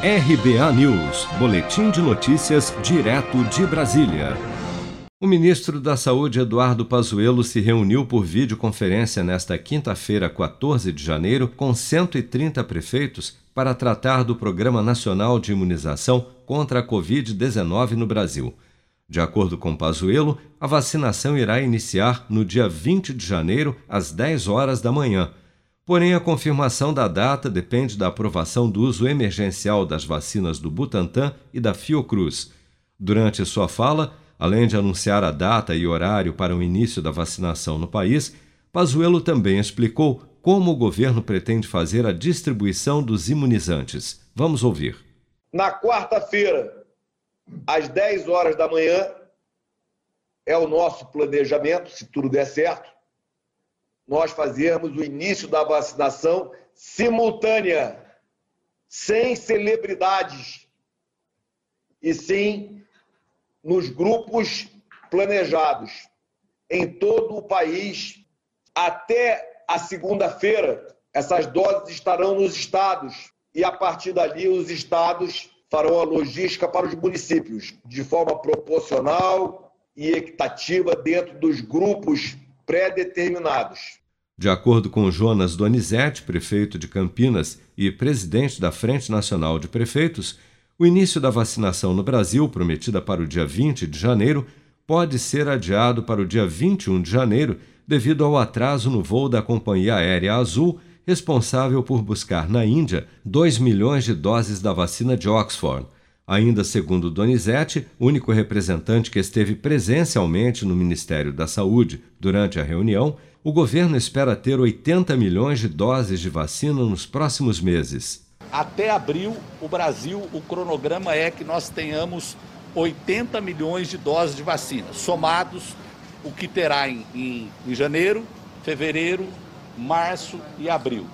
RBA News, Boletim de Notícias, direto de Brasília. O ministro da Saúde, Eduardo Pazuello, se reuniu por videoconferência nesta quinta-feira, 14 de janeiro, com 130 prefeitos para tratar do Programa Nacional de Imunização contra a Covid-19 no Brasil. De acordo com Pazuello, a vacinação irá iniciar no dia 20 de janeiro, às 10 horas da manhã. Porém, a confirmação da data depende da aprovação do uso emergencial das vacinas do Butantan e da Fiocruz. Durante sua fala, além de anunciar a data e horário para o início da vacinação no país, Pazuello também explicou como o governo pretende fazer a distribuição dos imunizantes. Vamos ouvir. Na quarta-feira, às 10 horas da manhã, é o nosso planejamento, se tudo der certo, nós fazermos o início da vacinação simultânea, sem celebridades, e sim nos grupos planejados em todo o país. Até a segunda-feira, essas doses estarão nos estados e a partir dali os estados farão a logística para os municípios de forma proporcional e equitativa dentro dos grupos pré-determinados. De acordo com Jonas Donizete, prefeito de Campinas e presidente da Frente Nacional de Prefeitos, o início da vacinação no Brasil, prometida para o dia 20 de janeiro, pode ser adiado para o dia 21 de janeiro devido ao atraso no voo da companhia aérea Azul, responsável por buscar na Índia 2 milhões de doses da vacina de Oxford. Ainda segundo Donizete, único representante que esteve presencialmente no Ministério da Saúde durante a reunião, o governo espera ter 80 milhões de doses de vacina nos próximos meses. Até abril, o Brasil, o cronograma é que nós tenhamos 80 milhões de doses de vacina, somados o que terá em, em, em janeiro, fevereiro, março e abril.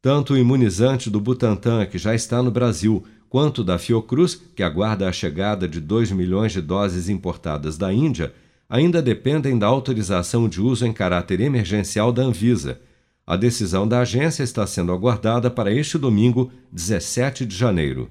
Tanto o imunizante do Butantan, que já está no Brasil, quanto da Fiocruz, que aguarda a chegada de 2 milhões de doses importadas da Índia, ainda dependem da autorização de uso em caráter emergencial da Anvisa. A decisão da agência está sendo aguardada para este domingo, 17 de janeiro.